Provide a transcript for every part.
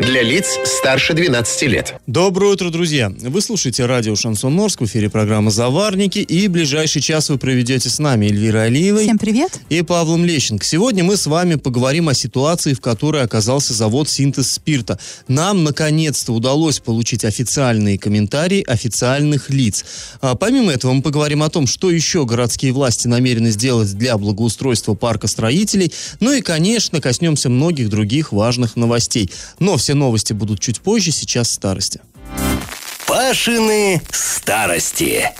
Для лиц старше 12 лет. Доброе утро, друзья! Вы слушаете радио «Шансон Орск», в эфире программа «Заварники», и ближайший час вы проведете с нами Эльвира Алиевой Всем привет. и Павлом Лещенко. Сегодня мы с вами поговорим о ситуации, в которой оказался завод «Синтез спирта». Нам, наконец-то, удалось получить официальные комментарии официальных лиц. А, помимо этого, мы поговорим о том, что еще городские власти намерены сделать для благоустройства парка строителей. Ну и, конечно, коснемся многих других важных новостей. Но все новости будут чуть позже, сейчас старости. Пашины старости.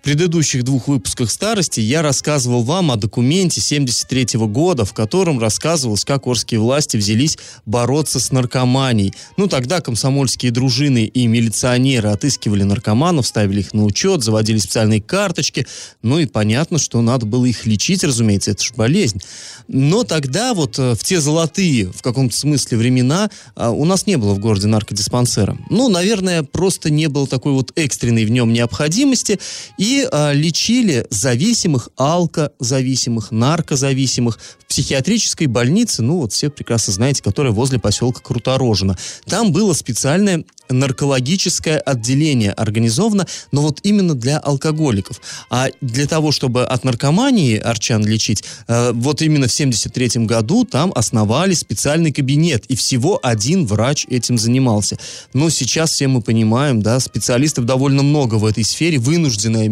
В предыдущих двух выпусках «Старости» я рассказывал вам о документе 73 года, в котором рассказывалось, как орские власти взялись бороться с наркоманией. Ну, тогда комсомольские дружины и милиционеры отыскивали наркоманов, ставили их на учет, заводили специальные карточки. Ну и понятно, что надо было их лечить, разумеется, это же болезнь. Но тогда вот э, в те золотые, в каком-то смысле, времена э, у нас не было в городе наркодиспансера. Ну, наверное, просто не было такой вот экстренной в нем необходимости. И а, лечили зависимых, алкозависимых, наркозависимых в психиатрической больнице, ну вот все прекрасно знаете, которая возле поселка Круторожина. Там было специальное наркологическое отделение организовано, но вот именно для алкоголиков. А для того, чтобы от наркомании арчан лечить, э, вот именно в 73 году там основали специальный кабинет, и всего один врач этим занимался. Но сейчас все мы понимаем, да, специалистов довольно много в этой сфере, вынужденная.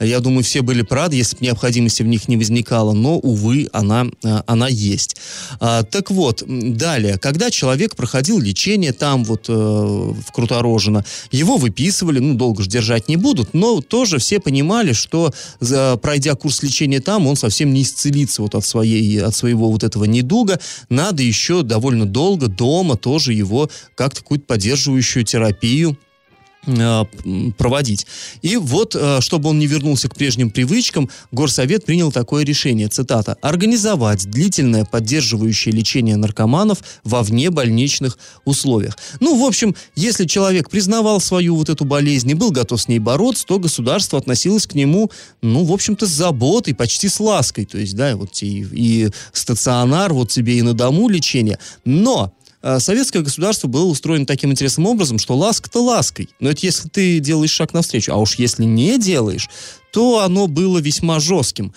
Я думаю, все были бы рады, если бы необходимости в них не возникало, но, увы, она, э, она есть. А, так вот, далее, когда человек проходил лечение там вот э, в Круторожино. Его выписывали, ну, долго же держать не будут, но тоже все понимали, что пройдя курс лечения там, он совсем не исцелится вот от, своей, от своего вот этого недуга. Надо еще довольно долго дома тоже его как-то какую-то поддерживающую терапию проводить. И вот, э, чтобы он не вернулся к прежним привычкам, Горсовет принял такое решение, цитата, «организовать длительное поддерживающее лечение наркоманов во внебольничных условиях». Ну, в общем, если человек признавал свою вот эту болезнь и был готов с ней бороться, то государство относилось к нему, ну, в общем-то, с заботой, почти с лаской. То есть, да, вот и, и стационар, вот тебе и на дому лечение. Но советское государство было устроено таким интересным образом, что ласка-то лаской. Но это если ты делаешь шаг навстречу. А уж если не делаешь, то оно было весьма жестким.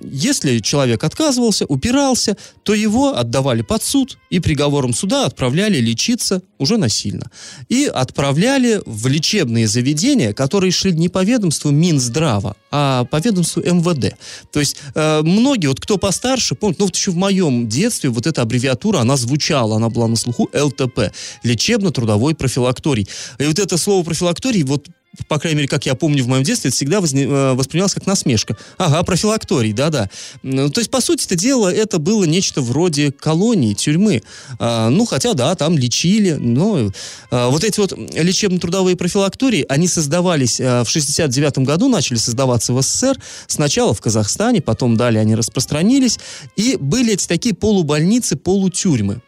Если человек отказывался, упирался, то его отдавали под суд и приговором суда отправляли лечиться уже насильно. И отправляли в лечебные заведения, которые шли не по ведомству Минздрава, а по ведомству МВД. То есть э, многие, вот кто постарше, помнят, ну вот еще в моем детстве вот эта аббревиатура, она звучала, она была на слуху ЛТП, лечебно-трудовой профилакторий. И вот это слово профилакторий, вот по крайней мере, как я помню в моем детстве, это всегда возне, э, воспринималось как насмешка. Ага, профилакторий, да-да. Ну, то есть, по сути это дело, это было нечто вроде колонии, тюрьмы. А, ну, хотя, да, там лечили, но а, вот эти вот лечебно-трудовые профилактории, они создавались а, в 69 году, начали создаваться в СССР, сначала в Казахстане, потом далее они распространились, и были эти такие полубольницы, полутюрьмы.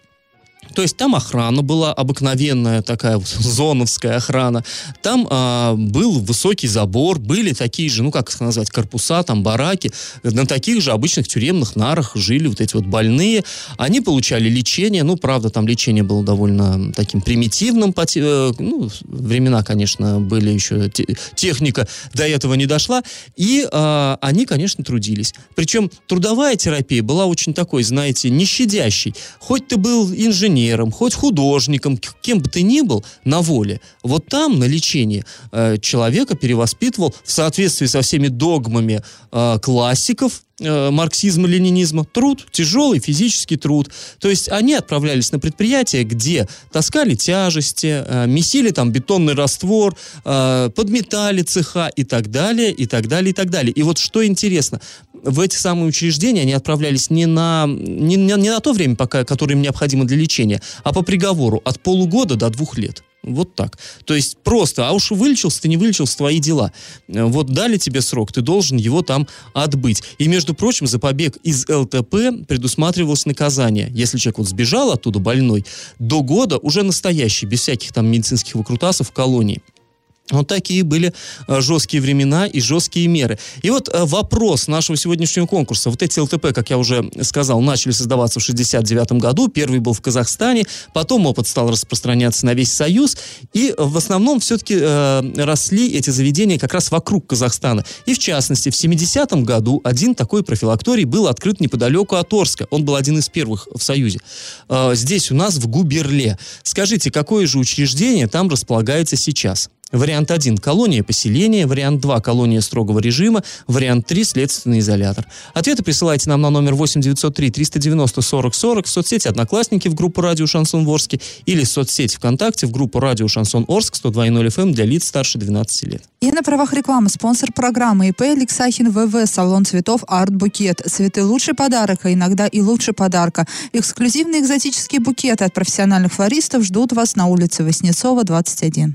То есть там охрана была обыкновенная такая вот зоновская охрана. Там а, был высокий забор, были такие же, ну как их назвать, корпуса, там бараки. На таких же обычных тюремных нарах жили вот эти вот больные. Они получали лечение, ну правда там лечение было довольно таким примитивным. Э, ну, времена, конечно, были еще, техника до этого не дошла. И а, они, конечно, трудились. Причем трудовая терапия была очень такой, знаете, нещадящей. Хоть ты был инженер, инженером, хоть художником, кем бы ты ни был на воле, вот там на лечении э, человека перевоспитывал в соответствии со всеми догмами э, классиков, э, марксизма, ленинизма. Труд, тяжелый физический труд. То есть они отправлялись на предприятия, где таскали тяжести, месили там бетонный раствор, подметали цеха и так далее, и так далее, и так далее. И вот что интересно, в эти самые учреждения они отправлялись не на, не, не, не на то время, пока, которое им необходимо для лечения, а по приговору от полугода до двух лет. Вот так. То есть просто, а уж вылечился ты, не вылечился, твои дела. Вот дали тебе срок, ты должен его там отбыть. И, между прочим, за побег из ЛТП предусматривалось наказание. Если человек вот сбежал оттуда больной, до года уже настоящий, без всяких там медицинских выкрутасов в колонии. Вот такие были э, жесткие времена и жесткие меры. И вот э, вопрос нашего сегодняшнего конкурса. Вот эти ЛТП, как я уже сказал, начали создаваться в 69 году. Первый был в Казахстане, потом опыт стал распространяться на весь Союз. И в основном все-таки э, росли эти заведения как раз вокруг Казахстана. И в частности, в 70 году один такой профилакторий был открыт неподалеку от Орска. Он был один из первых в Союзе. Э, здесь у нас в Губерле. Скажите, какое же учреждение там располагается сейчас? Вариант 1 – колония поселения. Вариант 2 – колония строгого режима. Вариант 3 – следственный изолятор. Ответы присылайте нам на номер 8 903 390 40 40 в соцсети «Одноклассники» в группу «Радио Шансон Ворске» или в соцсети ВКонтакте в группу «Радио Шансон Орск» 102.0 FM эм для лиц старше 12 лет. И на правах рекламы спонсор программы ИП Алексахин ВВ, салон цветов Арт Букет. Цветы лучший подарок, а иногда и лучше подарка. Эксклюзивные экзотические букеты от профессиональных флористов ждут вас на улице Воснецова, 21.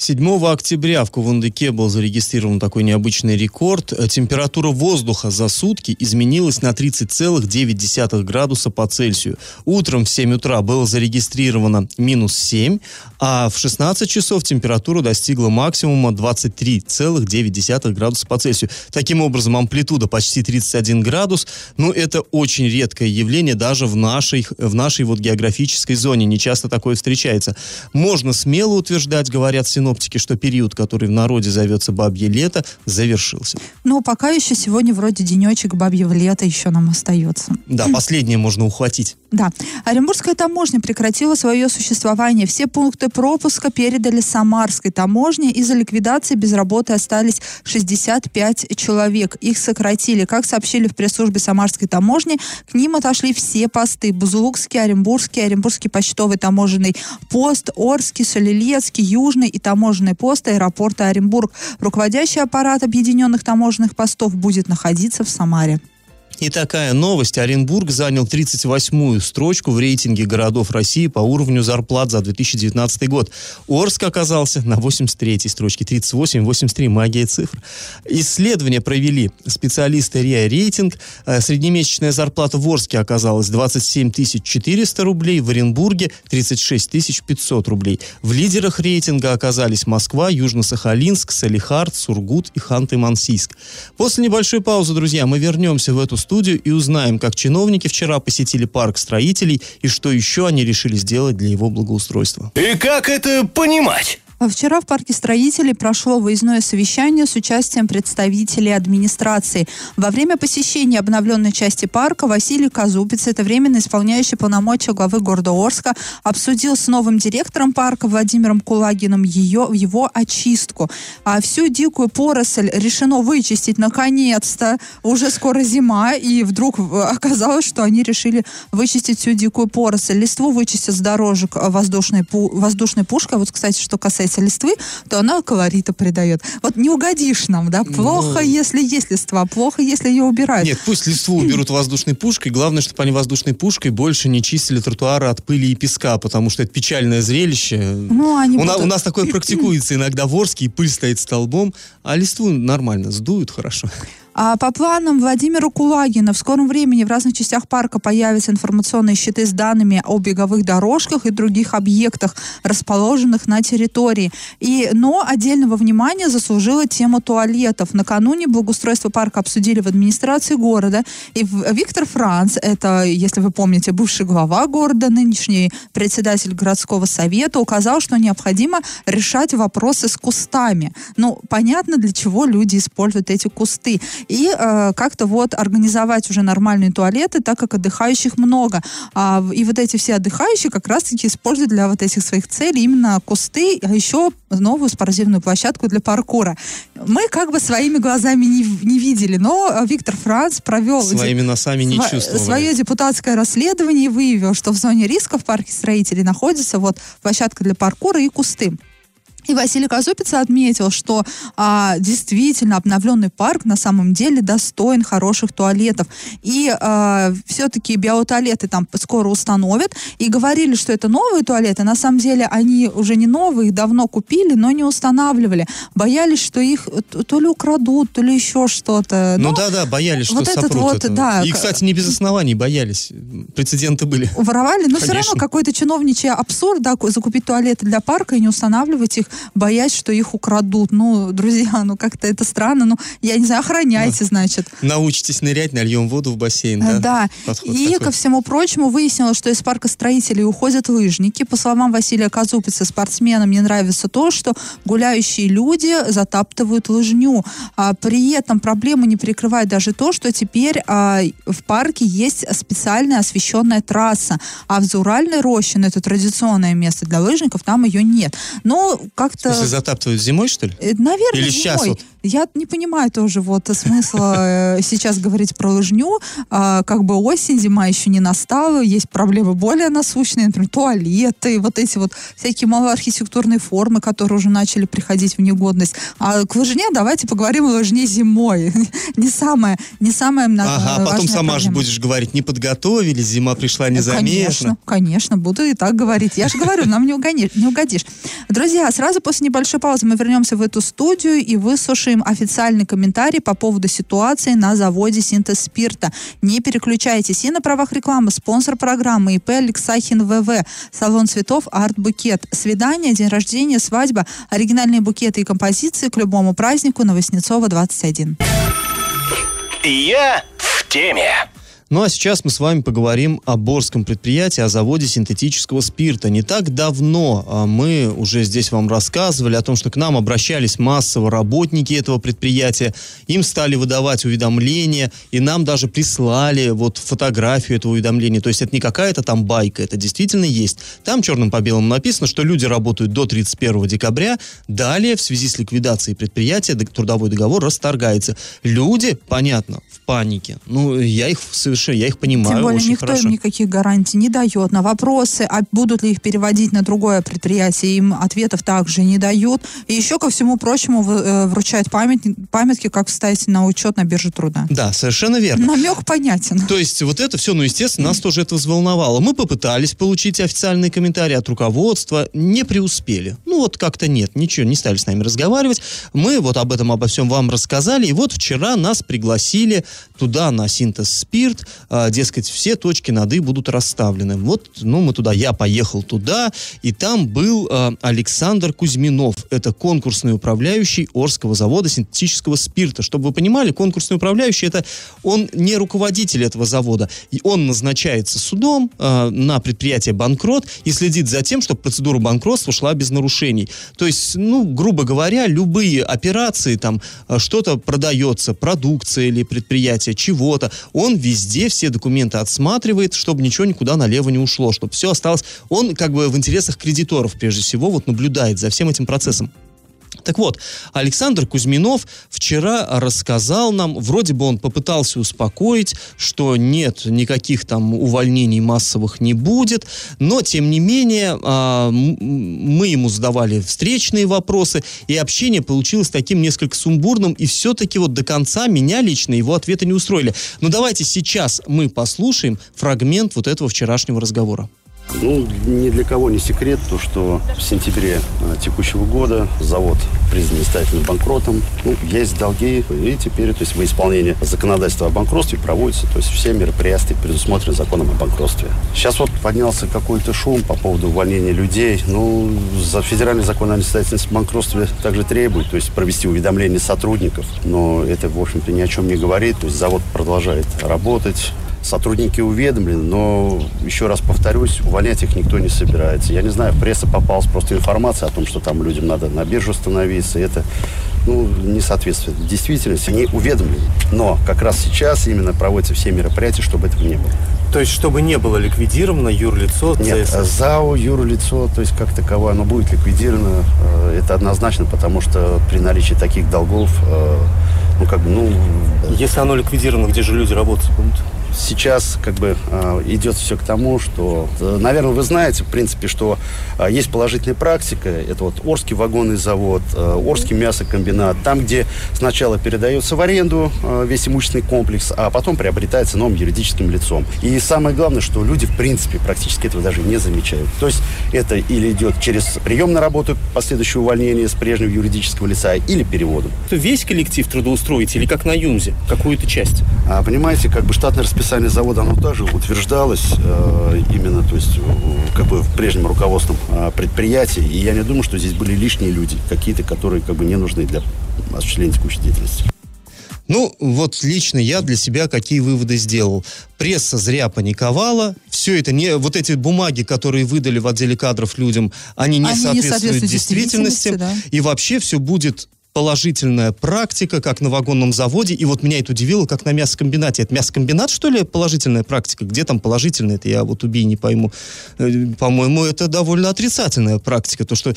7 октября в Кувандыке был зарегистрирован такой необычный рекорд. Температура воздуха за сутки изменилась на 30,9 градуса по Цельсию. Утром в 7 утра было зарегистрировано минус 7, а в 16 часов температура достигла максимума 23,9 градуса по Цельсию. Таким образом, амплитуда почти 31 градус. Но это очень редкое явление даже в нашей, в нашей вот географической зоне. Не часто такое встречается. Можно смело утверждать, говорят синоптики, синоптики, что период, который в народе зовется бабье лето, завершился. Ну, пока еще сегодня вроде денечек бабьего лета еще нам остается. Да, последнее можно ухватить. Да. Оренбургская таможня прекратила свое существование. Все пункты пропуска передали Самарской таможне. Из-за ликвидации без работы остались 65 человек. Их сократили. Как сообщили в пресс-службе Самарской таможни, к ним отошли все посты. Бузулукский, Оренбургский, Оренбургский почтовый таможенный пост, Орский, Солилецкий, Южный и таможенный пост аэропорта Оренбург. Руководящий аппарат объединенных таможенных постов будет находиться в Самаре. И такая новость. Оренбург занял 38-ю строчку в рейтинге городов России по уровню зарплат за 2019 год. Орск оказался на 83-й строчке. 38-83. Магия цифр. Исследование провели специалисты РИА Рейтинг. Э, среднемесячная зарплата в Орске оказалась 27 400 рублей, в Оренбурге 36 500 рублей. В лидерах рейтинга оказались Москва, Южно-Сахалинск, Салихард, Сургут и Ханты-Мансийск. После небольшой паузы, друзья, мы вернемся в эту студию и узнаем, как чиновники вчера посетили парк строителей и что еще они решили сделать для его благоустройства. И как это понимать? Вчера в парке строителей прошло выездное совещание с участием представителей администрации. Во время посещения обновленной части парка Василий Казупец, это временно исполняющий полномочия главы города Орска, обсудил с новым директором парка Владимиром Кулагиным ее, его очистку. А всю дикую поросль решено вычистить наконец-то. Уже скоро зима, и вдруг оказалось, что они решили вычистить всю дикую поросль. Листву вычистят с дорожек воздушной, воздушной пушкой. Вот, кстати, что касается касается листвы, то она колорита придает. Вот не угодишь нам, да? Плохо, ну... если есть листва, плохо, если ее убирают. Нет, пусть листву уберут воздушной пушкой. Главное, чтобы они воздушной пушкой больше не чистили тротуары от пыли и песка, потому что это печальное зрелище. Ну, они у, будут... у нас такое практикуется иногда в Орске, и пыль стоит столбом, а листву нормально сдуют хорошо. А по планам Владимира Кулагина в скором времени в разных частях парка появятся информационные щиты с данными о беговых дорожках и других объектах, расположенных на территории. И, но отдельного внимания заслужила тема туалетов. Накануне благоустройство парка обсудили в администрации города. И Виктор Франц, это, если вы помните, бывший глава города, нынешний председатель городского совета, указал, что необходимо решать вопросы с кустами. Ну, понятно, для чего люди используют эти кусты и э, как-то вот организовать уже нормальные туалеты, так как отдыхающих много. А, и вот эти все отдыхающие как раз-таки используют для вот этих своих целей именно кусты, а еще новую спортивную площадку для паркура. Мы как бы своими глазами не, не видели, но Виктор Франц провел... Своими носами не чувствовали. Свое депутатское расследование и выявил, что в зоне риска в парке строителей находится вот площадка для паркура и кусты. И Василий Казупиц отметил, что а, действительно обновленный парк на самом деле достоин хороших туалетов. И а, все-таки биотуалеты там скоро установят. И говорили, что это новые туалеты. На самом деле они уже не новые, их давно купили, но не устанавливали. Боялись, что их то ли украдут, то ли еще что-то. Ну да-да, боялись, что вот сопрут этот вот, этого. да. И, кстати, не без оснований боялись. Прецеденты были. Воровали, но все Конечно. равно какой-то чиновничий абсурд, да, закупить туалеты для парка и не устанавливать их, боясь, что их украдут. Ну, друзья, ну как-то это странно. Ну, я не знаю, охраняйте, значит. Научитесь нырять, нальем воду в бассейн, да? Да. Подход И, такой. ко всему прочему, выяснилось, что из парка строителей уходят лыжники. По словам Василия Казупица, спортсменам не нравится то, что гуляющие люди затаптывают лыжню. А, при этом проблему не перекрывает даже то, что теперь а, в парке есть специальная освещенная трасса. А в Зауральной роще, ну, это традиционное место для лыжников, там ее нет. Но В как-то... смысле, затаптывают зимой, что ли? Э, Наверное, Или сейчас зимой. вот? Я не понимаю тоже вот смысла э, сейчас говорить про лыжню. А, Как бы осень, зима еще не настала, есть проблемы более насущные, например, туалеты, вот эти вот всякие малоархитектурные формы, которые уже начали приходить в негодность. А к лыжне давайте поговорим о лыжне зимой. Не самое, не самое мна- Ага, потом важная сама же будешь говорить, не подготовились, зима пришла незаметно. Конечно, конечно, буду и так говорить. Я же говорю, нам не угодишь. Друзья, сразу после небольшой паузы мы вернемся в эту студию и выслушаем официальный комментарий по поводу ситуации на заводе синтез спирта. Не переключайтесь. И на правах рекламы спонсор программы ИП Алексахин ВВ. Салон цветов Арт Букет. Свидание, день рождения, свадьба, оригинальные букеты и композиции к любому празднику на Воснецова 21. Я в теме. Ну а сейчас мы с вами поговорим о Борском предприятии, о заводе синтетического спирта. Не так давно а, мы уже здесь вам рассказывали о том, что к нам обращались массово работники этого предприятия, им стали выдавать уведомления, и нам даже прислали вот фотографию этого уведомления. То есть это не какая-то там байка, это действительно есть. Там черным по белому написано, что люди работают до 31 декабря, далее в связи с ликвидацией предприятия трудовой договор расторгается. Люди, понятно, в панике. Ну, я их совершенно, я их понимаю Тем более очень никто хорошо. им никаких гарантий не дает. На вопросы, а будут ли их переводить на другое предприятие, им ответов также не дают. И еще, ко всему прочему, э, вручают память- памятки, как вставить на учет на бирже труда. Да, совершенно верно. Намек понятен. То есть вот это все, ну, естественно, нас тоже это взволновало. Мы попытались получить официальные комментарии от руководства, не преуспели. Ну вот как-то нет, ничего, не стали с нами разговаривать. Мы вот об этом, обо всем вам рассказали. И вот вчера нас пригласили туда на синтез спирт. А, дескать, все точки над «и» будут расставлены. Вот, ну, мы туда, я поехал туда, и там был а, Александр Кузьминов. Это конкурсный управляющий Орского завода синтетического спирта. Чтобы вы понимали, конкурсный управляющий, это он не руководитель этого завода. И он назначается судом а, на предприятие банкрот и следит за тем, чтобы процедура банкротства шла без нарушений. То есть, ну, грубо говоря, любые операции, там, что-то продается, продукция или предприятие, чего-то, он везде все документы отсматривает, чтобы ничего никуда налево не ушло, чтобы все осталось. Он как бы в интересах кредиторов, прежде всего, вот наблюдает за всем этим процессом. Так вот, Александр Кузьминов вчера рассказал нам, вроде бы он попытался успокоить, что нет, никаких там увольнений массовых не будет, но тем не менее а, мы ему задавали встречные вопросы, и общение получилось таким несколько сумбурным, и все-таки вот до конца меня лично его ответы не устроили. Но давайте сейчас мы послушаем фрагмент вот этого вчерашнего разговора. Ну, ни для кого не секрет, то, что в сентябре э, текущего года завод признан нестательным банкротом. Ну, есть долги, и теперь, то есть, во исполнение законодательства о банкротстве проводятся, то есть, все мероприятия предусмотрены законом о банкротстве. Сейчас вот поднялся какой-то шум по поводу увольнения людей. Ну, за федеральный закон о несостоятельности банкротстве также требует, то есть, провести уведомление сотрудников. Но это, в общем-то, ни о чем не говорит. То есть, завод продолжает работать. Сотрудники уведомлены, но, еще раз повторюсь, увольнять их никто не собирается. Я не знаю, в прессе попалась просто информация о том, что там людям надо на биржу становиться. Это ну, не соответствует действительности. Они уведомлены. Но как раз сейчас именно проводятся все мероприятия, чтобы этого не было. То есть, чтобы не было ликвидировано юрлицо Нет, ЦСС. ЗАО, юрлицо, то есть как таковое, оно будет ликвидировано. Э, Это однозначно, потому что при наличии таких долгов, э, ну, как бы, ну, Если оно ликвидировано, где же люди работать будут? Сейчас как бы э, идет все к тому, что, э, наверное, вы знаете, в принципе, что э, есть положительная практика. Это вот Орский вагонный завод, Орский мясокомбинат. Там, где сначала передается в аренду весь имущественный комплекс, а потом приобретается новым юридическим лицом. И самое главное, что люди, в принципе, практически этого даже не замечают. То есть это или идет через прием на работу, последующее увольнение с прежнего юридического лица, или переводом. Весь коллектив трудоустроите или как на ЮМЗе? Какую-то часть? А понимаете, как бы штатное расписание завода, оно тоже утверждалось э, именно, то есть, как бы в прежнем руководством э, предприятия. И я не думаю, что здесь были лишние люди, какие-то, которые как бы не нужны для осуществления текущей деятельности. Ну, вот лично я для себя какие выводы сделал. Пресса зря паниковала. Все это не... Вот эти бумаги, которые выдали в отделе кадров людям, они не, Они не соответствуют, соответствуют действительности. действительности, И вообще все будет положительная практика, как на вагонном заводе. И вот меня это удивило, как на мясокомбинате. Это мясокомбинат, что ли, положительная практика? Где там положительная? Это я вот убей, не пойму. Э, По-моему, это довольно отрицательная практика. То, что э,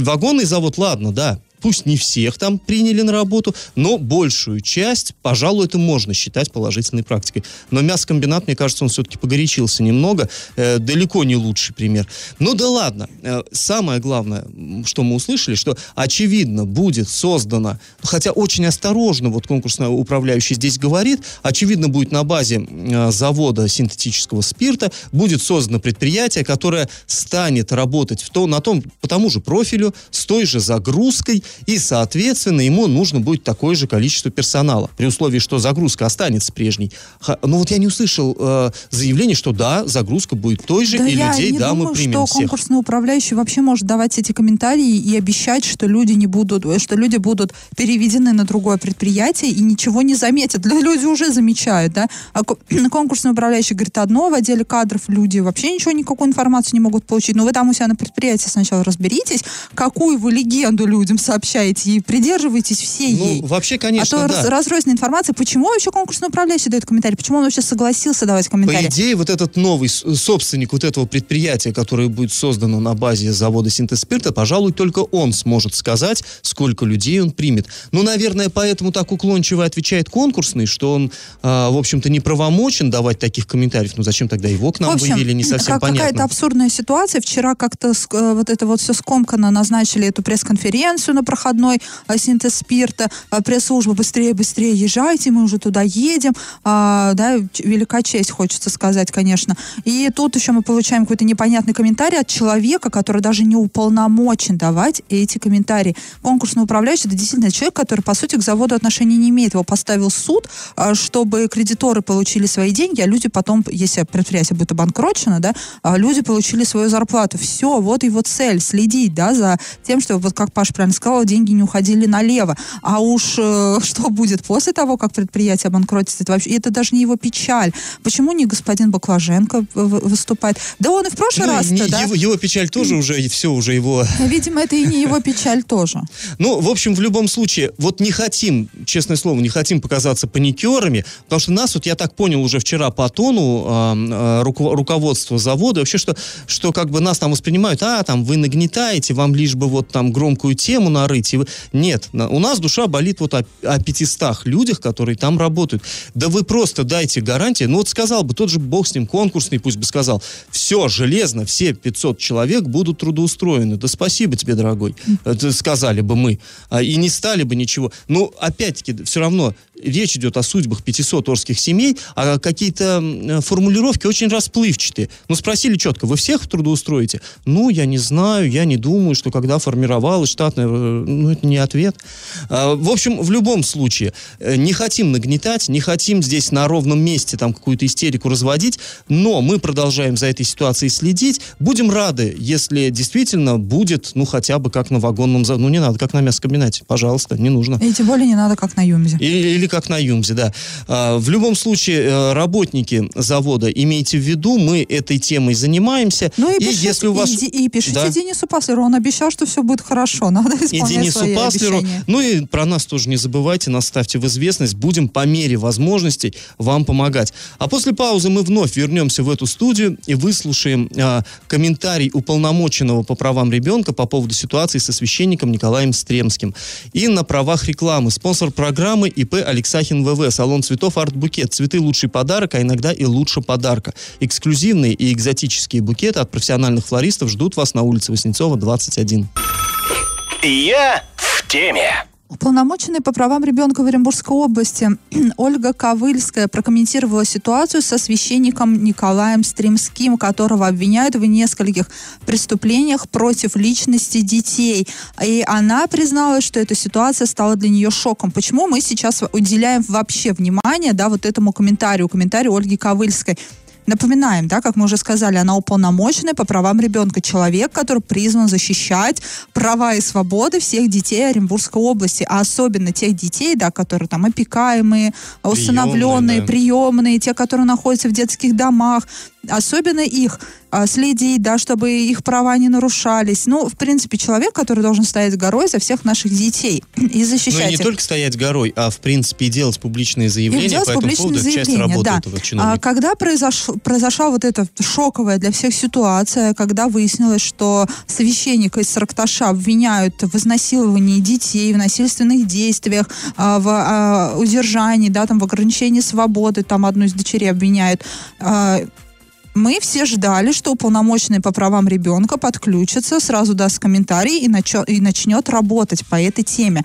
вагонный завод, ладно, да, Пусть не всех там приняли на работу, но большую часть, пожалуй, это можно считать положительной практикой. Но мясокомбинат, мне кажется, он все-таки погорячился немного. Э, далеко не лучший пример. Ну да ладно. Э, самое главное, что мы услышали, что очевидно будет создано, хотя очень осторожно вот конкурсный управляющий здесь говорит, очевидно будет на базе э, завода синтетического спирта будет создано предприятие, которое станет работать в то, на том, по тому же профилю, с той же загрузкой, и, соответственно, ему нужно будет такое же количество персонала, при условии, что загрузка останется прежней. Но вот я не услышал э, заявления, что да, загрузка будет той же, Да и людей, да, думаю, мы примем что всех. конкурсный управляющий вообще может давать эти комментарии и обещать, что люди не будут, э, что люди будут переведены на другое предприятие и ничего не заметят. Люди уже замечают, да. А ко- конкурсный управляющий говорит одно, в отделе кадров люди вообще ничего, никакую информацию не могут получить. Но вы там у себя на предприятии сначала разберитесь, какую вы легенду людям сообщаете и придерживайтесь всей ей. Ну, вообще, А конечно, то да. раз- разрозненная информация. Почему вообще конкурсный управляющий дает комментарий? Почему он вообще согласился давать По комментарий? идее, вот этот новый собственник вот этого предприятия, которое будет создано на базе завода синтез-спирта, пожалуй, только он сможет сказать, сколько людей он примет. Ну, наверное, поэтому так уклончиво отвечает конкурсный, что он, а, в общем-то, не правомочен давать таких комментариев. Ну, зачем тогда его к нам В общем, вывели, не совсем как- Какая-то понятно. абсурдная ситуация. Вчера как-то э, вот это вот все скомканно назначили эту пресс-конференцию на проходной э, синтез спирта. Э, Пресс-служба быстрее, быстрее езжайте, мы уже туда едем. А, да, велика честь, хочется сказать, конечно. И тут еще мы получаем какой-то непонятный комментарий от человека, который даже не уполномочен давать эти комментарии. Конкурсный управляющий, это действительно человек, который, по сути, к заводу отношения не имеет. Его поставил суд, а, чтобы кредиторы получили свои деньги, а люди потом, если предприятие будет обанкрочено, да, а люди получили свою зарплату. Все, вот его цель, следить, да, за тем, что, вот как Паша правильно сказал, деньги не уходили налево. А уж э, что будет после того, как предприятие обанкротится, это вообще, это даже не его печаль. Почему не господин Баклаженко выступает? Да он и в прошлый Ну, раз не- да? его, его печаль тоже уже, все уже его Видимо, это и не его печаль тоже. Ну, в общем, в любом случае, вот не хотим, честное слово, не хотим показаться паникерами, потому что нас, вот я так понял уже вчера по тону руко- руководства завода, вообще, что, что как бы нас там воспринимают, а, там, вы нагнетаете, вам лишь бы вот там громкую тему нарыть. И вы... Нет, у нас душа болит вот о, о 500 людях, которые там работают. Да вы просто дайте гарантии. Ну, вот сказал бы, тот же бог с ним, конкурсный, пусть бы сказал, все, железно, все 500 человек будут трудоустроены. Да спасибо тебе, дорогой. Это сказали бы мы. А, И не стали бы ничего. Ну, опять-таки, все равно речь идет о судьбах 500 орских семей, а какие-то м, формулировки очень расплывчатые. Ну, спросили четко, вы всех трудоустроите? Ну, я не знаю, я не думаю, что когда формировалась штатная... э, Ну, это не ответ. А, В общем, в любом случае, э, не хотим нагнетать, не хотим здесь на ровном месте там какую-то истерику разводить, но мы продолжаем за этой ситуацией следить. Будем рады, если действительно будет, ну, хотя бы как на вагонном... Ну, не надо, как на мясокомбинате. Пожалуйста, не нужно. И тем более не надо, как на Юмзе. Или, или как на Юмзе, да. А, в любом случае, э, работники завода, имейте в виду, мы этой темой занимаемся. Ну и, пишите, если у вас... и, и пишите Да. Денису Паслеру, он обещал, что все будет хорошо, надо и исполнять Денису свои Паслеру. обещания. Ну и про нас тоже не забывайте, нас ставьте в известность. Будем по мере возможностей вам помогать. А после паузы мы вновь вернемся в эту студию и выслушаем а, комментарий уполномоченного по правам ребенка по поводу ситуации со священником Николаем Стремским. И на правах рекламы спонсор программы ИП Алексей Алексахин ВВ, салон цветов «Арт-букет». Цветы – лучший подарок, а иногда и лучше подарка. Эксклюзивные и экзотические букеты от профессиональных флористов ждут вас на улице Васнецова, 21. Я в теме. Уполномоченный по правам ребенка в Оренбургской области Ольга Ковыльская прокомментировала ситуацию со священником Николаем Стримским, которого обвиняют в нескольких преступлениях против личности детей. И она призналась, что эта ситуация стала для нее шоком. Почему мы сейчас уделяем вообще внимание да, вот этому комментарию, комментарию Ольги Ковыльской? Напоминаем, да, как мы уже сказали, она уполномоченная по правам ребенка. Человек, который призван защищать права и свободы всех детей Оренбургской области, а особенно тех детей, да, которые там опекаемые, усыновленные, да. приемные, те, которые находятся в детских домах, особенно их а, следить, да, чтобы их права не нарушались. Ну, в принципе, человек, который должен стоять горой за всех наших детей и Ну защищать и не их. только стоять горой, а в принципе и делать публичные И заявления делать по этому публичные поводу. Это часть заявления, работы да. этого А, чиновника. когда произош... произошла вот эта шоковая для всех ситуация, когда выяснилось, что священника из Саркташа обвиняют в изнасиловании детей, в насильственных действиях, а, в а, удержании, да, там, в ограничении свободы, там одну из дочерей обвиняют, а, мы все ждали, что уполномоченный по правам ребенка подключится, сразу даст комментарий и, начо- и начнет работать по этой теме.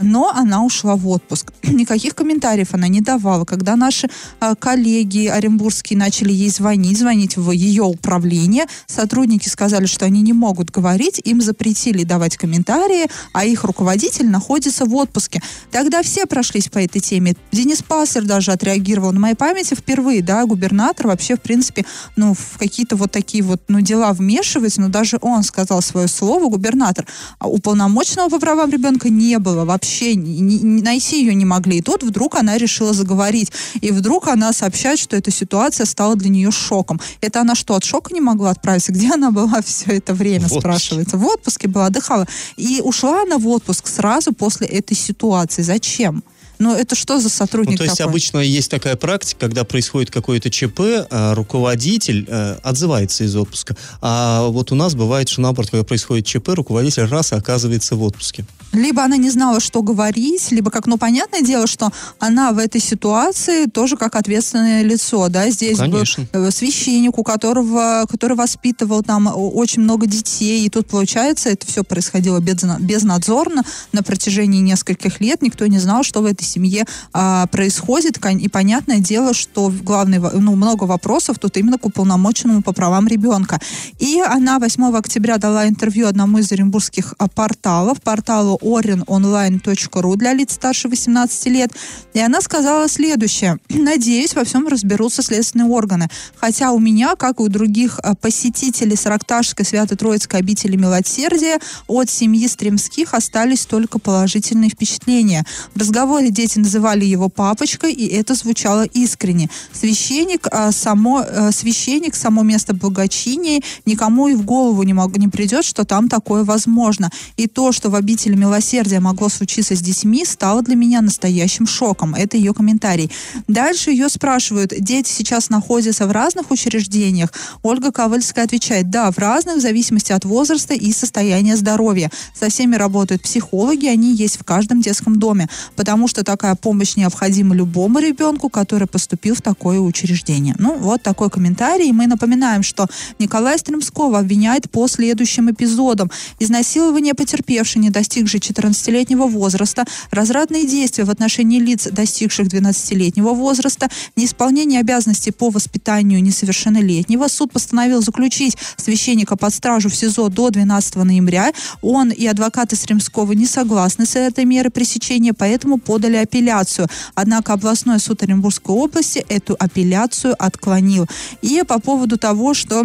Но она ушла в отпуск. Никаких комментариев она не давала. Когда наши а, коллеги оренбургские начали ей звонить, звонить в ее управление, сотрудники сказали, что они не могут говорить, им запретили давать комментарии, а их руководитель находится в отпуске. Тогда все прошлись по этой теме. Денис Пассер даже отреагировал. На моей памяти впервые, да, губернатор вообще, в принципе, ну, в какие-то вот такие вот, ну, дела вмешивается, но даже он сказал свое слово, губернатор. А уполномоченного по правам ребенка не было вообще, ни- ни- найти ее не могли. И тут вдруг она решила заговорить. И вдруг она сообщает, что эта ситуация стала для нее шоком. Это она что, от шока не могла отправиться? Где она была все это время, В спрашивается? В отпуске была, отдыхала. И ушла она в отпуск сразу после этой ситуации. Зачем? Ну, это что за сотрудник Ну, то есть такой? обычно есть такая практика, когда происходит какое-то ЧП, а, руководитель э, отзывается из отпуска. А вот у нас бывает, что наоборот, когда происходит ЧП, руководитель раз и оказывается в отпуске. Либо она не знала, что говорить, либо как, ну, понятное дело, что она в этой ситуации тоже как ответственное лицо, да, здесь был Конечно. э, священник, у которого, который воспитывал там очень много детей, и тут, получается, это все происходило безна- безнадзорно на протяжении нескольких лет, никто не знал, что в этой семье а, происходит, и понятное дело, что главный, ну, много вопросов тут именно к уполномоченному по правам ребенка. И она 8 октября дала интервью одному из оренбургских а, порталов, порталу orinonline.ru для лиц старше 18 лет. И она сказала следующее. Надеюсь, во всем разберутся следственные органы. Хотя у меня, как и у других а, посетителей Саракташской Свято-Троицкой обители Милосердия, от семьи Стремских остались только положительные впечатления. В разговоре дети называли его папочкой, и это звучало искренне. Священник, а, само, а, священник, само место благочиния, никому и в голову не, мог, не придет, что там такое возможно. И то, что в обители милосердия могло случиться с детьми, стало для меня настоящим шоком. Это ее комментарий. Дальше ее спрашивают, дети сейчас находятся в разных учреждениях? Ольга Ковальская отвечает, да, в разных, в зависимости от возраста и состояния здоровья. Со всеми работают психологи, они есть в каждом детском доме, потому что такая помощь необходима любому ребенку, который поступил в такое учреждение. Ну, вот такой комментарий. Мы напоминаем, что Николая Стремского обвиняет по следующим эпизодам. Изнасилование потерпевшей, не достигшей 14-летнего возраста, разрадные действия в отношении лиц, достигших 12-летнего возраста, неисполнение обязанностей по воспитанию несовершеннолетнего. Суд постановил заключить священника под стражу в СИЗО до 12 ноября. Он и адвокаты Стремского не согласны с этой мерой пресечения, поэтому подали апелляцию. Однако областной суд Оренбургской области эту апелляцию отклонил. И по поводу того, что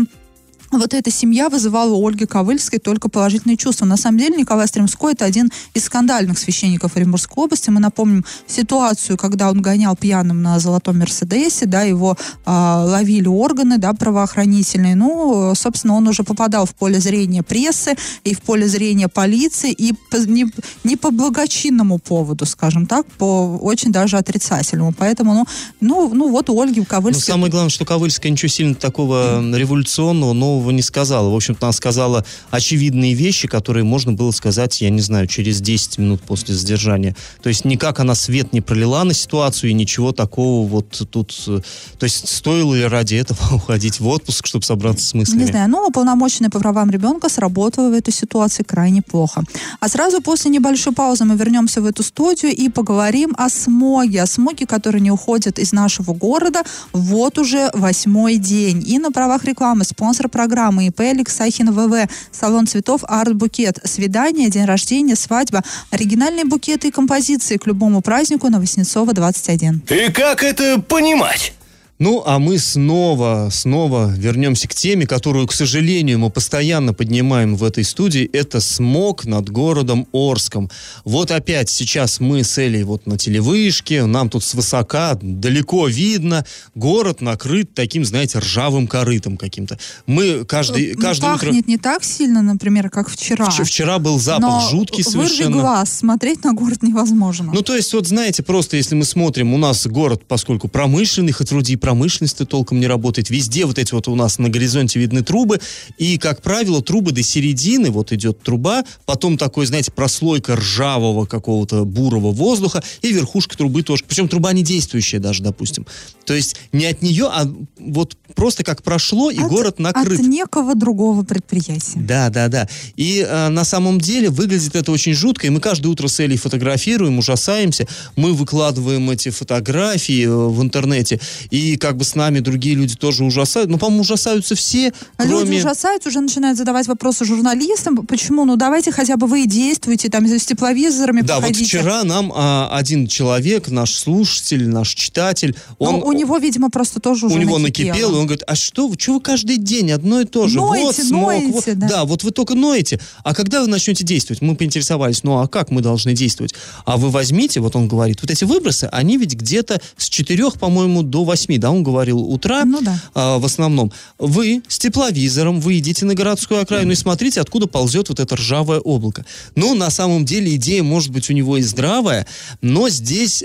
вот эта семья вызывала у Ольги Ковыльской только положительные чувства. На самом деле Николай Стремской это один из скандальных священников Оренбургской области. Мы напомним ситуацию, когда он гонял пьяным на золотом Мерседесе, да, его а, ловили органы, да, правоохранительные. Ну, собственно, он уже попадал в поле зрения прессы и в поле зрения полиции, и по- не, не по благочинному поводу, скажем так, по очень даже отрицательному. Поэтому, ну, ну, ну вот у Ольги Но Ковыльской... самое главное, что Ковыльская ничего сильно такого революционного, нового нового не сказала. В общем-то, она сказала очевидные вещи, которые можно было сказать, я не знаю, через 10 минут после задержания. То есть никак она свет не пролила на ситуацию и ничего такого вот тут... э, То есть стоило ли ради этого уходить в отпуск, чтобы собраться с мыслями? Не знаю, но уполномоченный по правам ребенка сработала в этой ситуации крайне плохо. А сразу после небольшой паузы мы вернемся в эту студию и поговорим о смоге. О смоге, который не уходит из нашего города вот уже восьмой день. И на правах рекламы спонсор программы ИП Алексахин ВВ. Салон цветов Арт Букет. Свидание, день рождения, свадьба. Оригинальные букеты и композиции к любому празднику на Воснецова 21. И как это понимать? Ну, а мы снова, снова вернемся к теме, которую, к сожалению, мы постоянно поднимаем в этой студии. Это смог над городом Орском. Вот опять сейчас мы с Элей вот на телевышке, нам тут свысока, далеко видно, город накрыт таким, знаете, ржавым корытом каким-то. Мы каждый, Ну, каждое утро... Пахнет не так сильно, например, как вчера. Вч- Вчера был запах Но жуткий совершенно. глаз, смотреть на город невозможно. Ну, то есть, вот знаете, просто если мы смотрим, у нас город, поскольку промышленный, хоть вроде и промышленность толком не работает, везде вот эти вот у нас на горизонте видны трубы, и, как правило, трубы до середины, вот идет труба, потом такой, знаете, прослойка ржавого какого-то бурого воздуха, и верхушка трубы тоже. Причем труба не действующая даже, допустим. То есть не от нее, а вот просто как прошло, и От- город накрыт. От некого другого предприятия. Да, да, да. И э, на самом деле выглядит это очень жутко, и мы каждое утро с Элей фотографируем, ужасаемся, мы выкладываем эти фотографии э, в интернете, и как бы с нами другие люди тоже ужасают. Ну, по-моему, ужасаются все, А Люди кроме... ужасаются, уже начинают задавать вопросы журналистам. Почему? Ну, давайте хотя бы вы и действуйте, там, с тепловизорами Да, вот походите. вчера нам а, один человек, наш слушатель, наш читатель, он... Ну, у него, видимо, просто тоже уже у него накипело. накипело, и он говорит, а что, вы- что вы каждый день одно и то же? Ноете, вот смог, ноете, вот- да. вот вы только ноете. А когда вы начнете действовать? Мы поинтересовались, ну а как мы должны действовать? А вы возьмите, вот он говорит, вот эти выбросы, они ведь где-то с 4, по-моему, до 8, да, он говорил, утра Ну да. а, в основном. Вы с тепловизором выйдете на городскую окраину и смотрите, откуда ползет вот это ржавое облако. Ну, на самом деле, идея может быть у него и здравая, но здесь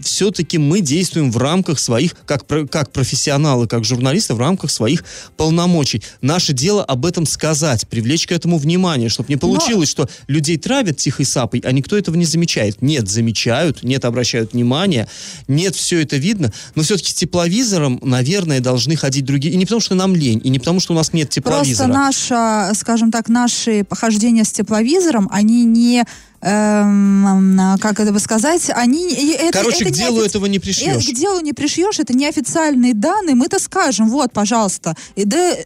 все-таки мы действуем в рамках своих, как, как профессионалы, как журналисты, в рамках своих полномочий. Наше дело об этом сказать, привлечь к этому внимание, чтобы не получилось, что людей травят тихой сапой, а никто этого не замечает. Нет, замечают, нет, обращают внимание, нет, все это видно, но все-таки тепловизором, наверное, должны ходить другие. И не потому, что нам лень, и не потому, что у нас нет Просто тепловизора. наша, скажем так, наши похождения с тепловизором, они не эм, как это бы сказать, они... Это, Короче, это к не делу офи- этого не э, пришьешь. К делу не пришьешь, это неофициальные данные, мы-то скажем, вот, пожалуйста. И да, э,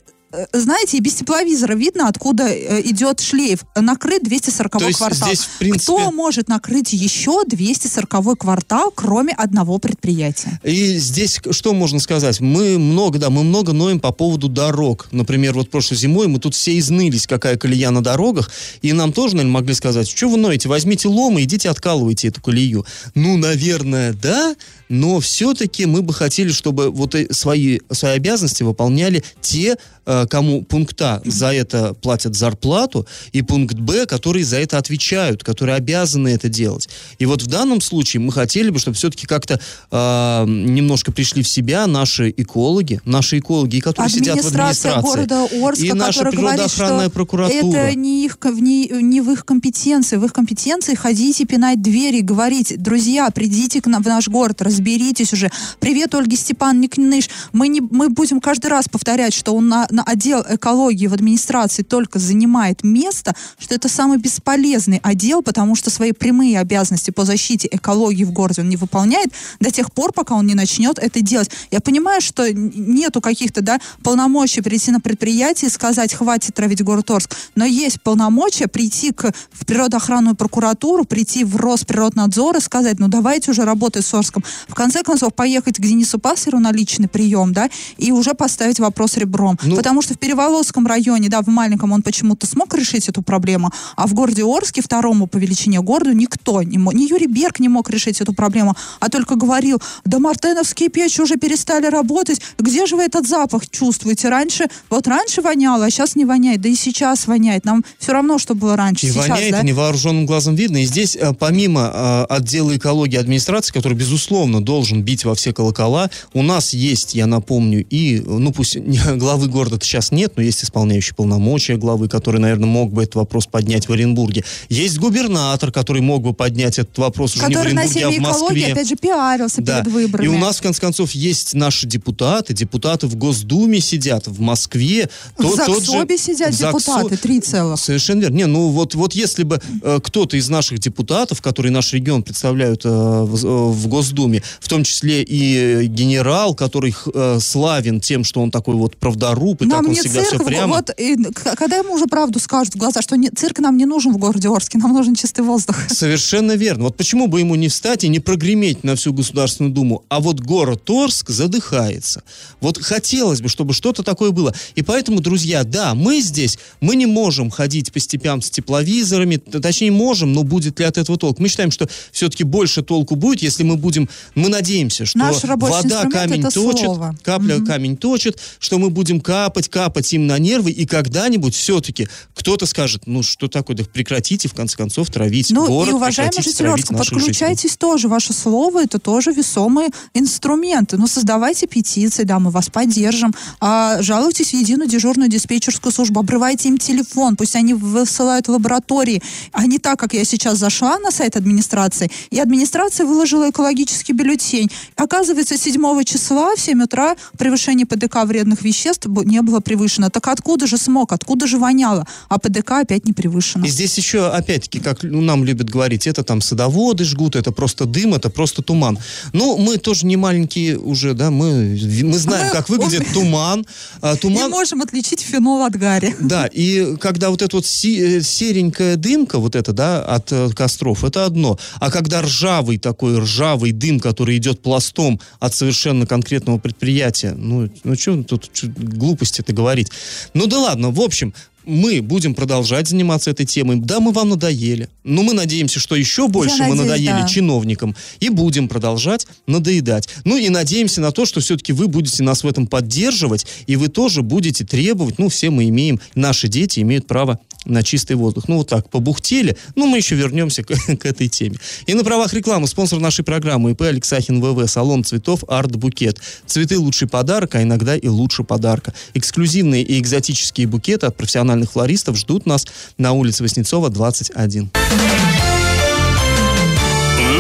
знаете, и без тепловизора видно, откуда э, идет шлейф. Накрыт 240 То есть квартал. здесь, в принципе- Кто может накрыть еще 240 квартал, кроме одного предприятия? И здесь что можно сказать? Мы много, да, мы много ноем по поводу дорог. Например, вот прошлой зимой мы тут все изнылись, какая колея на дорогах, и нам тоже, наверное, могли сказать, что вы ноете, возьмите лом и идите откалывайте эту колею. Ну, наверное, да, но все-таки мы бы хотели, чтобы вот свои, свои обязанности выполняли те, э, кому пункт А за это платят зарплату, и пункт Б, которые за это отвечают, которые обязаны это делать. И вот в данном случае мы хотели бы, чтобы все-таки как-то э, немножко пришли в себя наши экологи, наши экологи, которые сидят в администрации. города Орска, и наша которая говорит, природоохранная прокуратура. это не, их, в не, не в их компетенции. В их компетенции ходить и пинать двери, говорить, друзья, придите к нам в наш город, разберитесь уже. Привет, Ольге Степановне Кныш. Мы, не, мы будем каждый раз повторять, что он на, на отдел экологии в администрации только занимает место, что это самый бесполезный отдел, потому что свои прямые обязанности по защите экологии в городе он не выполняет до тех пор, пока он не начнет это делать. Я понимаю, что нету каких-то да, полномочий прийти на предприятие и сказать, хватит травить город Орск, но есть полномочия прийти к, в природоохранную прокуратуру, прийти в Росприроднадзор и сказать, ну давайте уже работать с Орском. В конце концов, поехать к Денису Пассеру на личный прием, да, и уже поставить вопрос ребром. Ну- Потому что в Переволодском районе, да, в маленьком он почему-то смог решить эту проблему, а в городе Орске, второму по величине городу, никто не мог, ни Юрий Берг не мог решить эту проблему, а только говорил, да мартеновские печи уже перестали работать, где же вы этот запах чувствуете? Раньше, вот раньше воняло, а сейчас не воняет, да и сейчас воняет. Нам все равно, что было раньше. И сейчас, воняет, да? невооруженным глазом видно. И здесь, э, помимо э, отдела экологии администрации, который, безусловно, должен бить во все колокола, у нас есть, я напомню, и, э, ну пусть главы города сейчас нет, но есть исполняющий полномочия главы, который, наверное, мог бы этот вопрос поднять в Оренбурге. Есть губернатор, который мог бы поднять этот вопрос уже Который не в Оренбурге, а в Москве. экологии, опять же, пиарился Да. перед выборами. И у нас, в конце концов, есть наши депутаты. Депутаты в Госдуме сидят, в Москве. в То- же- Заксобе сидят в Заксо- депутаты, три целых. Совершенно верно. Не, ну вот, вот если бы э, кто-то из наших депутатов, которые наш регион представляют э, в, э, в Госдуме, в том числе и э, генерал, который э, славен тем, что он такой вот правдоруб, и Нам он не всегда цирк, все прямо. вот, и к- когда ему уже правду скажут в глаза, что не, цирк нам не нужен в городе Орске, нам нужен чистый воздух. Совершенно верно. Вот почему бы ему не встать и не прогреметь на всю Государственную Думу, а вот город Орск задыхается. Вот хотелось бы, чтобы что-то такое было. И поэтому, друзья, да, мы здесь, мы не можем ходить по степям с тепловизорами, точнее можем, но будет ли от этого толк? Мы считаем, что все-таки больше толку будет, если мы будем, мы надеемся, что Наш вода камень точит, слово. капля камень точит, что мы будем капать, капать им на нервы, и когда-нибудь все-таки кто-то скажет, ну что такое, да прекратите в конце концов травить Ну город, и, уважаемые жители Орска, подключайтесь тоже. Ваше слово это тоже весомые инструменты. Ну, создавайте петиции, да, мы вас поддержим. А, жалуйтесь в единую дежурную диспетчерскую службу, обрывайте им телефон, пусть они высылают в лаборатории. А не так, как я сейчас зашла на сайт администрации, и администрация выложила экологический бюллетень. Оказывается, 7 числа в 7 утра превышение ПДК вредных веществ не было превышено. Так откуда же смог, откуда же воняло? А ПДК опять не превышено. И здесь еще, опять-таки, как ну, нам любят говорить, это там садоводы жгут, это просто дым, это просто туман. Ну, мы тоже не маленькие уже, да, мы, мы знаем, Мы как выглядит туман. А, Не туман, можем отличить фенол от гари. Да, и когда вот эта вот э, серенькая дымка, вот это, да, от э, костров, это одно. А когда ржавый такой, ржавый дым, который идет пластом от совершенно конкретного предприятия, ну, ну что тут глупости это говорить? Ну да ладно, в общем, мы будем продолжать заниматься этой темой. Да, мы вам надоели. Но мы надеемся, что еще больше мы надеюсь, надоели да. чиновникам. И будем продолжать надоедать. Ну и надеемся на то, что все-таки вы будете нас в этом поддерживать, и вы тоже будете требовать, ну все мы имеем, наши дети имеют право на чистый воздух. Ну вот так, побухтели, ну мы еще вернемся к, к этой теме. И на правах рекламы спонсор нашей программы ИП Алексахин ВВ, салон цветов Арт Букет. Цветы лучший подарок, а иногда и лучше подарка. Эксклюзивные и экзотические букеты от профессиональных флористов ждут нас на улице Воснецова, 21.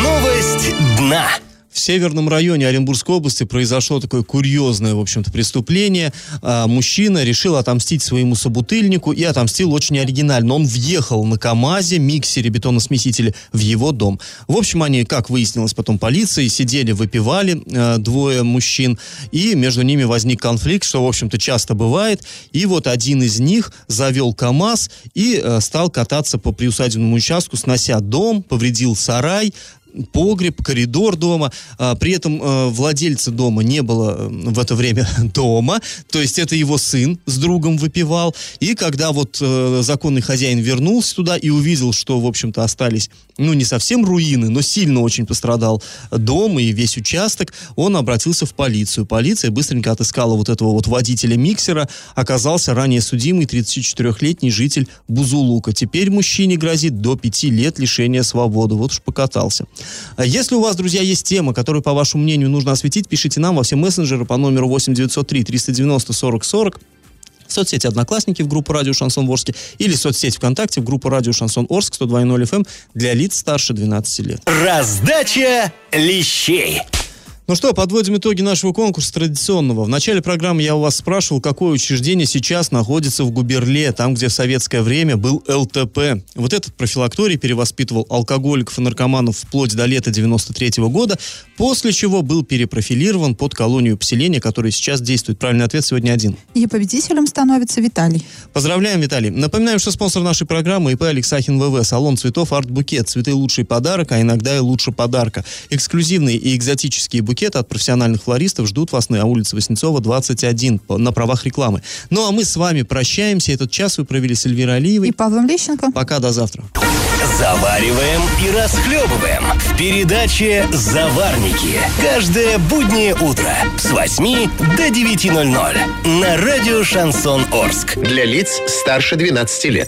Новость дна. В северном районе Оренбургской области произошло такое курьезное, в общем-то, преступление. А, мужчина решил отомстить своему собутыльнику и отомстил очень оригинально. Он въехал на КАМАЗе, миксере бетоносмесителя в его дом. В общем, они, как выяснилось потом полиции, сидели, выпивали э, двое мужчин, и между ними возник конфликт, что, в общем-то, часто бывает. И вот один из них завел КАМАЗ и э, стал кататься по приусадебному участку, снося дом, повредил сарай, погреб, коридор дома. А, при этом э, владельца дома не было в это время дома. То есть это его сын с другом выпивал. И когда вот э, законный хозяин вернулся туда и увидел, что, в общем-то, остались, ну, не совсем руины, но сильно очень пострадал дом и весь участок, он обратился в полицию. Полиция быстренько отыскала вот этого вот водителя миксера. Оказался ранее судимый 34-летний житель Бузулука. Теперь мужчине грозит до 5 лет лишения свободы. Вот уж покатался. А Если у вас, друзья, есть тема, которую, по вашему мнению, нужно осветить, пишите нам во все мессенджеры по номеру 8903 390 40 40 в соцсети «Одноклассники» в группу «Радио Шансон Орске» или в соцсети ВКонтакте в группу «Радио Шансон Орск» 102.0 FM эм для лиц старше 12 лет. Раздача лещей. Ну что, подводим итоги нашего конкурса традиционного. В начале программы я у вас спрашивал, какое учреждение сейчас находится в Губерле, там, где в советское время был ЛТП. Вот этот профилакторий перевоспитывал алкоголиков и наркоманов вплоть до лета 93 года, после чего был перепрофилирован под колонию поселения, которая сейчас действует. Правильный ответ сегодня один. И победителем становится Виталий. Поздравляем, Виталий. Напоминаем, что спонсор нашей программы ИП Алексахин ВВ. Салон цветов Арт Букет. Цветы лучший подарок, а иногда и лучше подарка. Эксклюзивные и экзотические букеты от профессиональных флористов ждут вас на улице Воснецова, 21, по- на правах рекламы. Ну а мы с вами прощаемся. Этот час вы провели с Эльвирой Алиевой. И Павлом Лещенко. Пока, до завтра. Завариваем и расхлебываем в передаче «Заварники». Каждое буднее утро с 8 до 9.00 на радио «Шансон Орск». Для лиц старше 12 лет.